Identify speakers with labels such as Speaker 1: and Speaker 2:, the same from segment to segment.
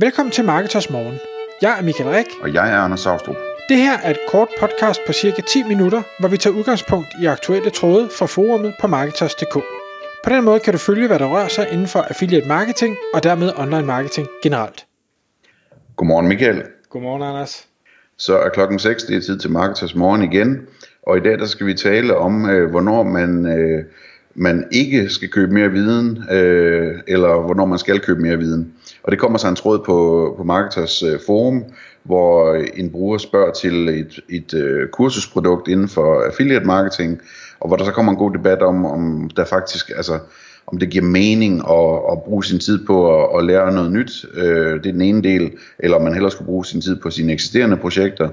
Speaker 1: Velkommen til Marketers Morgen. Jeg er Michael Rik.
Speaker 2: Og jeg er Anders Saustrup.
Speaker 1: Det her er et kort podcast på cirka 10 minutter, hvor vi tager udgangspunkt i aktuelle tråde fra forumet på Marketers.dk. På den måde kan du følge, hvad der rører sig inden for affiliate marketing og dermed online marketing generelt.
Speaker 2: Godmorgen Michael.
Speaker 1: Godmorgen Anders.
Speaker 2: Så er klokken 6, det er tid til Marketers Morgen igen. Og i dag der skal vi tale om, øh, hvornår man, øh, man ikke skal købe mere viden, øh, eller hvornår man skal købe mere viden. Og det kommer så en tråd på, på Marketers øh, forum, hvor en bruger spørger til et, et øh, kursusprodukt inden for affiliate marketing, og hvor der så kommer en god debat om, om der faktisk, altså om det giver mening at, at bruge sin tid på at, at lære noget nyt. Øh, det er den ene del, eller om man hellere skulle bruge sin tid på sine eksisterende projekter.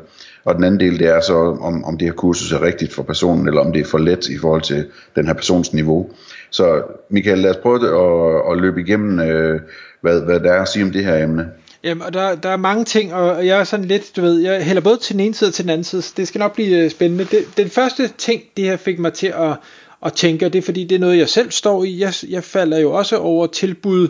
Speaker 2: Og den anden del, det er så, om, om det her kursus er rigtigt for personen, eller om det er for let i forhold til den her persons niveau. Så Michael, lad os prøve at, at løbe igennem, øh, hvad, hvad der er at sige om det her emne.
Speaker 1: Jamen, og der, der er mange ting, og jeg er sådan lidt, du ved, jeg hælder både til den ene side og til den anden side, så det skal nok blive øh, spændende. Det, den første ting, det her fik mig til at, og tænker det er fordi, det er noget, jeg selv står i. Jeg, jeg falder jo også over tilbud,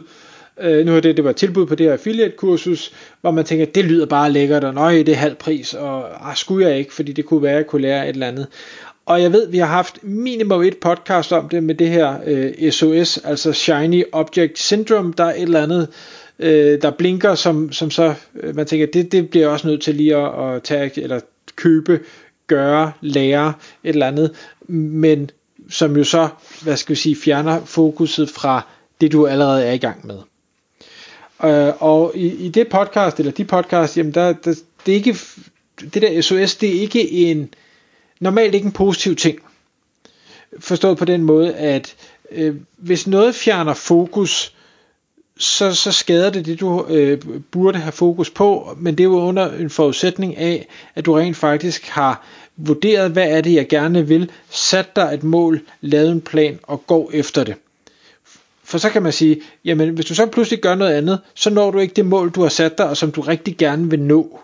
Speaker 1: øh, nu er det, det var tilbud på det her affiliate-kursus, hvor man tænker, det lyder bare lækkert, og nøj, det er halv pris, og ah, skulle jeg ikke, fordi det kunne være, at jeg kunne lære et eller andet. Og jeg ved, vi har haft minimum et podcast om det med det her øh, SOS, altså Shiny Object Syndrome, der er et eller andet, øh, der blinker, som, som så, øh, man tænker, det, det bliver også nødt til lige at, at tage, eller købe, gøre, lære, et eller andet, men som jo så, hvad skal vi sige, fjerner fokuset fra det, du allerede er i gang med. Øh, og i, i det podcast, eller de podcast, jamen der, der, det er ikke, det der SOS, det er ikke en, normalt ikke en positiv ting. Forstået på den måde, at øh, hvis noget fjerner fokus, så, så skader det det, du øh, burde have fokus på, men det er jo under en forudsætning af, at du rent faktisk har vurderet, hvad er det, jeg gerne vil, sat dig et mål, lavet en plan og gå efter det. For så kan man sige, jamen hvis du så pludselig gør noget andet, så når du ikke det mål, du har sat dig, og som du rigtig gerne vil nå.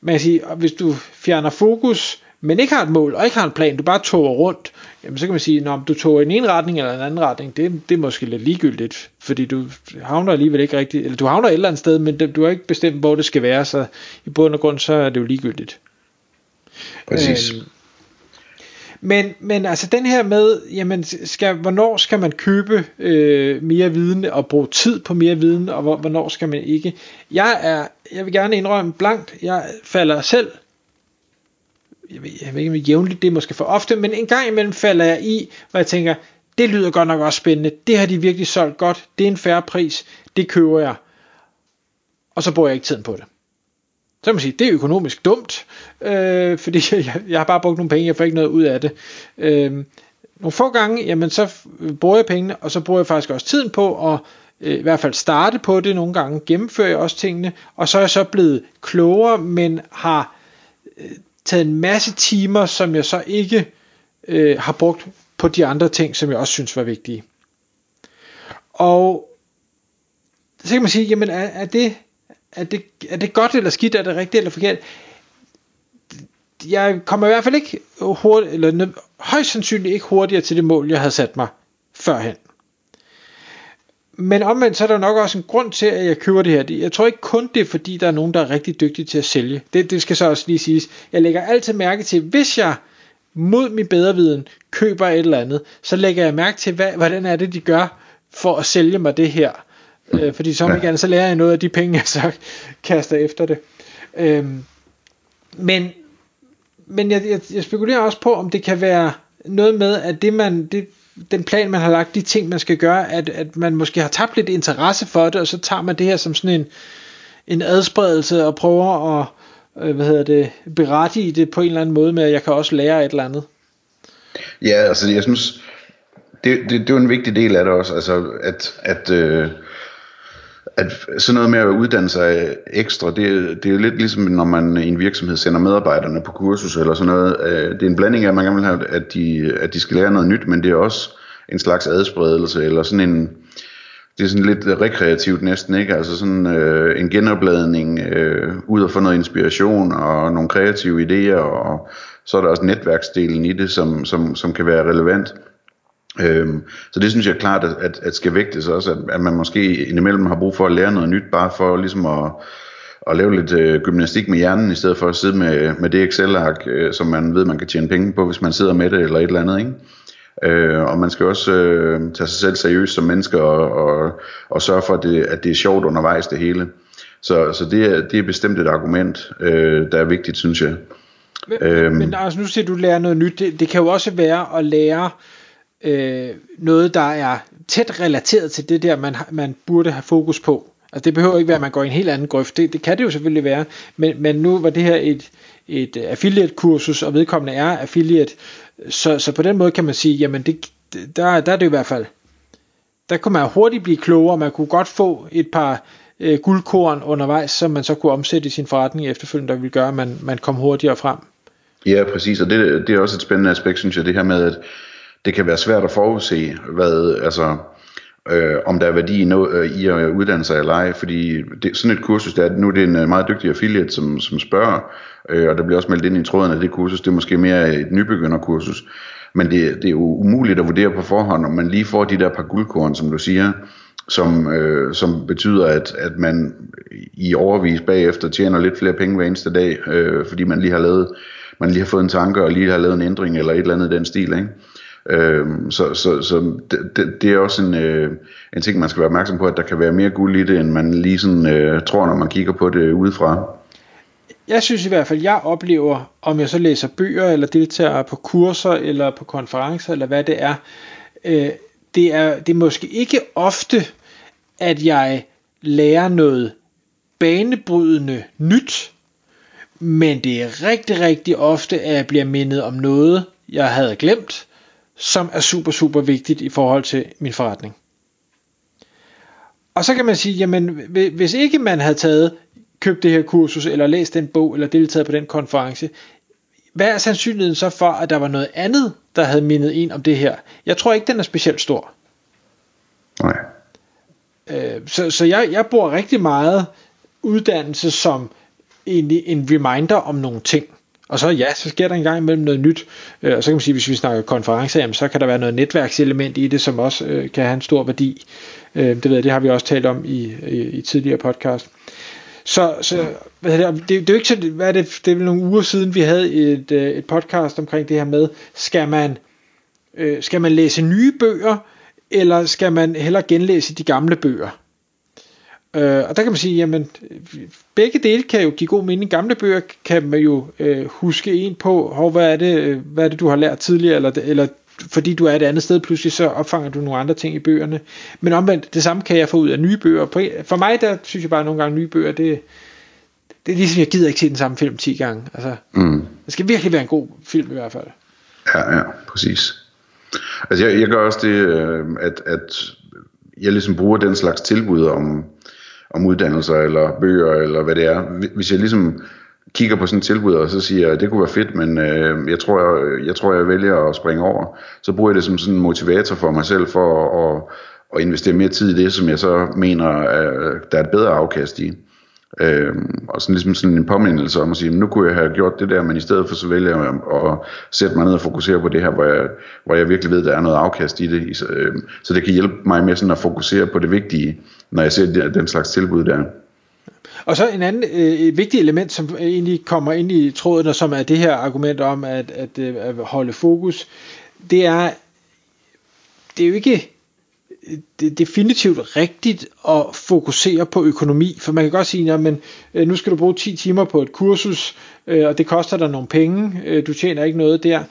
Speaker 1: Man kan sige, hvis du fjerner fokus, men ikke har et mål, og ikke har en plan, du bare tog rundt, jamen så kan man sige, om du tog i en ene retning eller en anden retning, det, det er måske lidt ligegyldigt, fordi du havner alligevel ikke rigtigt, eller du havner et eller andet sted, men du har ikke bestemt, hvor det skal være, så i bund og grund, så er det jo ligegyldigt.
Speaker 2: Præcis. Øhm,
Speaker 1: men, men altså den her med, jamen skal, hvornår skal man købe øh, mere viden og bruge tid på mere viden, og hvor, hvornår skal man ikke? Jeg er, jeg vil gerne indrømme blankt, jeg falder selv, jeg ved, jeg ved ikke om jævnligt, det er måske for ofte, men en gang imellem falder jeg i, hvor jeg tænker, det lyder godt nok også spændende, det har de virkelig solgt godt, det er en færre pris, det køber jeg, og så bruger jeg ikke tiden på det. Så kan man sige, det er økonomisk dumt, øh, fordi jeg, jeg har bare brugt nogle penge, jeg får ikke noget ud af det. Øh, nogle få gange, jamen så bruger jeg pengene, og så bruger jeg faktisk også tiden på at øh, i hvert fald starte på det. Nogle gange, gennemfører jeg også tingene, og så er jeg så blevet klogere, men har øh, taget en masse timer, som jeg så ikke øh, har brugt på de andre ting, som jeg også synes var vigtige. Og så kan man sige, jamen er, er det er det, er det godt eller skidt, er det rigtigt eller forkert? Jeg kommer i hvert fald ikke hurtigt, eller højst sandsynligt ikke hurtigere til det mål, jeg havde sat mig førhen. Men omvendt så er der nok også en grund til, at jeg køber det her. Jeg tror ikke kun det er, fordi der er nogen, der er rigtig dygtige til at sælge. Det, det skal så også lige siges. Jeg lægger altid mærke til, hvis jeg mod min bedre viden køber et eller andet, så lægger jeg mærke til, hvad, hvordan er det, de gør for at sælge mig det her. Øh, fordi som ja. igen, så lærer jeg noget af de penge, jeg så kaster efter det. Øh, men men jeg, jeg, jeg spekulerer også på, om det kan være noget med, at det man, det, den plan, man har lagt, de ting, man skal gøre, at, at man måske har tabt lidt interesse for det, og så tager man det her som sådan en, en adspredelse, og prøver at øh, hvad hedder det, berettige det på en eller anden måde med, at jeg kan også lære et eller andet.
Speaker 2: Ja, altså jeg synes, det, det, det er jo en vigtig del af det også, altså at, at øh, at sådan noget med at uddanne sig ekstra, det, det er jo lidt ligesom når man i en virksomhed sender medarbejderne på kursus eller sådan noget. Øh, det er en blanding af, at man gerne vil have, at de, at de skal lære noget nyt, men det er også en slags adspredelse eller sådan en, det er sådan lidt rekreativt næsten, ikke? Altså sådan øh, en genopladning, øh, ud og få noget inspiration og nogle kreative idéer, og så er der også netværksdelen i det, som, som, som kan være relevant. Øhm, så det synes jeg klart, at, at, at skal vægtes også, at, at man måske indimellem har brug for at lære noget nyt, bare for ligesom at, at lave lidt øh, gymnastik med hjernen, i stedet for at sidde med, med det Excel-ark, øh, som man ved, man kan tjene penge på, hvis man sidder med det, eller et eller andet, ikke? Øh, og man skal også øh, tage sig selv seriøst som menneske, og, og, og sørge for, at det, at det er sjovt undervejs det hele. Så, så det, er, det er bestemt et argument, øh, der er vigtigt, synes jeg.
Speaker 1: Men, øhm, men altså, nu siger du, at lære noget nyt. Det, det kan jo også være at lære øh, noget, der er tæt relateret til det der, man, man burde have fokus på. Altså det behøver ikke være, at man går i en helt anden grøft. Det, det kan det jo selvfølgelig være. Men, men nu var det her et, et affiliate-kursus, og vedkommende er affiliate. Så, så på den måde kan man sige, jamen det, der, der er det i hvert fald. Der kunne man hurtigt blive klogere. Man kunne godt få et par øh, guldkorn undervejs, som man så kunne omsætte i sin forretning efterfølgende, der ville gøre, at man, man kom hurtigere frem.
Speaker 2: Ja, præcis, og det, det er også et spændende aspekt, synes jeg, det her med, at det kan være svært at forudse, hvad, altså, øh, om der er værdi i, no, øh, i at uddanne sig eller ej, fordi det, sådan et kursus, der, nu er det en øh, meget dygtig affiliate, som, som spørger, øh, og der bliver også meldt ind i tråden, at det kursus, det er måske mere et nybegynderkursus, men det, det er jo umuligt at vurdere på forhånd, om man lige får de der par guldkorn, som du siger, som, øh, som betyder, at, at man i overvis bagefter tjener lidt flere penge hver eneste dag, øh, fordi man lige har lavet, man lige har fået en tanke og lige har lavet en ændring eller et eller andet i den stil, ikke? Øh, så så, så det, det er også en, øh, en ting, man skal være opmærksom på, at der kan være mere guld i det, end man lige sådan, øh, tror, når man kigger på det udefra.
Speaker 1: Jeg synes i hvert fald, jeg oplever, om jeg så læser bøger, eller deltager på kurser, eller på konferencer, eller hvad det er, øh, det er, det er måske ikke ofte, at jeg lærer noget banebrydende nyt, men det er rigtig, rigtig ofte, at jeg bliver mindet om noget, jeg havde glemt, som er super, super vigtigt i forhold til min forretning. Og så kan man sige, jamen hvis ikke man havde taget, købt det her kursus, eller læst den bog, eller deltaget på den konference, hvad er sandsynligheden så for, at der var noget andet, der havde mindet en om det her? Jeg tror ikke, den er specielt stor.
Speaker 2: Nej.
Speaker 1: Øh, så så jeg, jeg bruger rigtig meget uddannelse som egentlig en reminder om nogle ting. Og så ja, så sker der en gang imellem noget nyt. Øh, og så kan man sige, hvis vi snakker konferencer, jamen, så kan der være noget netværkselement i det, som også øh, kan have en stor værdi. Øh, det ved jeg, det har vi også talt om i, i, i tidligere podcast. Så, så hvad det, det, det er jo ikke så, hvad er det, det er nogle uger siden, vi havde et, øh, et podcast omkring det her med, skal man, øh, skal man læse nye bøger, eller skal man hellere genlæse de gamle bøger? Øh, og der kan man sige, jamen begge dele kan jo give god mening. Gamle bøger kan man jo øh, huske en på, hov, hvad er det, øh, hvad er det du har lært tidligere, eller, eller fordi du er et andet sted, pludselig så opfanger du nogle andre ting i bøgerne. Men omvendt, det samme kan jeg få ud af nye bøger. For mig, der synes jeg bare at nogle gange nye bøger, det, det er ligesom, jeg gider ikke se den samme film 10 gange. Altså, mm. Det skal virkelig være en god film i hvert fald.
Speaker 2: Ja, ja, præcis. Altså jeg, jeg gør også det, øh, at, at jeg ligesom bruger den slags tilbud om, om uddannelser eller bøger eller hvad det er. Hvis jeg ligesom kigger på sådan et tilbud og så siger, at det kunne være fedt, men øh, jeg, tror, jeg, jeg tror, jeg vælger at springe over, så bruger jeg det som sådan en motivator for mig selv for at, at, at investere mere tid i det, som jeg så mener, at der er et bedre afkast i. Øh, og sådan ligesom sådan en påmindelse om at sige, nu kunne jeg have gjort det der, men i stedet for så vælger jeg at, at sætte mig ned og fokusere på det her, hvor jeg, hvor jeg virkelig ved, der er noget afkast i det. Så, øh, så det kan hjælpe mig med sådan at fokusere på det vigtige, når jeg ser den slags tilbud der.
Speaker 1: Og så en anden øh, vigtig element, som egentlig kommer ind i tråden, og som er det her argument om at, at, øh, at holde fokus, det er, det er jo ikke det definitivt rigtigt at fokusere på økonomi, for man kan godt sige, at øh, nu skal du bruge 10 timer på et kursus, øh, og det koster dig nogle penge, øh, du tjener ikke noget der,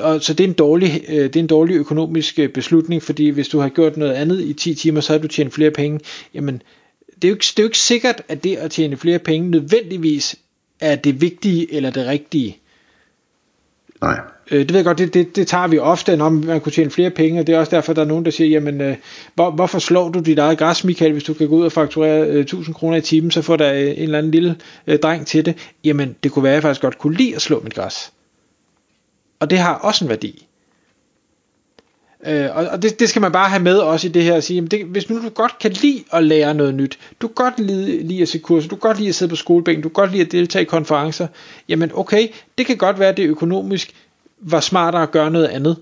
Speaker 1: og så det er en dårlig, det er en dårlig økonomisk beslutning, fordi hvis du har gjort noget andet i 10 timer, så har du tjent flere penge, jamen det er jo ikke, det er jo ikke sikkert, at det at tjene flere penge nødvendigvis er det vigtige eller det rigtige.
Speaker 2: Nej.
Speaker 1: Øh, det ved jeg godt, det, det, det tager vi ofte, når man kunne tjene flere penge, og det er også derfor, der er nogen, der siger, jamen, øh, hvor, hvorfor slår du dit eget græs, Michael, hvis du kan gå ud og fakturere øh, 1000 kroner i timen, så får der øh, en eller anden lille øh, dreng til det. Jamen, det kunne være, at jeg faktisk godt kunne lide at slå mit græs. Og det har også en værdi. Øh, og og det, det skal man bare have med også i det her at sige, jamen det, hvis nu du godt kan lide at lære noget nyt, du kan godt lide, lide at se kurser, du kan godt lide at sidde på skolebænken, du kan godt lide at deltage i konferencer, jamen okay, det kan godt være, at det økonomisk var smartere at gøre noget andet.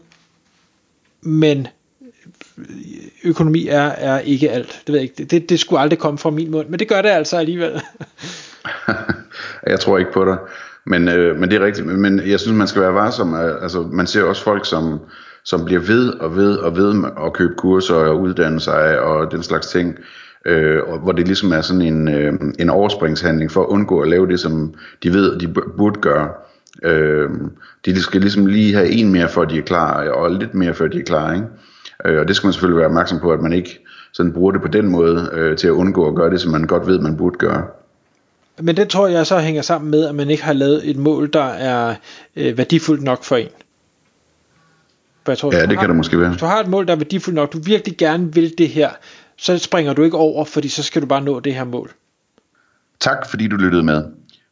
Speaker 1: Men økonomi er, er ikke alt. Det ved jeg ikke. Det, det skulle aldrig komme fra min mund, men det gør det altså alligevel.
Speaker 2: jeg tror ikke på dig. Men, øh, men det er rigtigt. Men jeg synes, man skal være varsom. Altså, man ser også folk, som, som bliver ved og ved og ved at købe kurser og uddanne sig og den slags ting. Øh, hvor det ligesom er sådan en, øh, en overspringshandling for at undgå at lave det, som de ved, de burde gøre. Øh, de skal ligesom lige have en mere, for de er klar, og lidt mere, før de er klar. Ikke? Øh, og det skal man selvfølgelig være opmærksom på, at man ikke sådan bruger det på den måde øh, til at undgå at gøre det, som man godt ved, man burde gøre.
Speaker 1: Men det tror jeg så hænger sammen med, at man ikke har lavet et mål, der er øh, værdifuldt nok for en.
Speaker 2: For jeg tror, ja, det har, kan det måske være.
Speaker 1: Hvis du har et mål, der er værdifuldt nok, du virkelig gerne vil det her, så springer du ikke over, fordi så skal du bare nå det her mål.
Speaker 2: Tak fordi du lyttede med.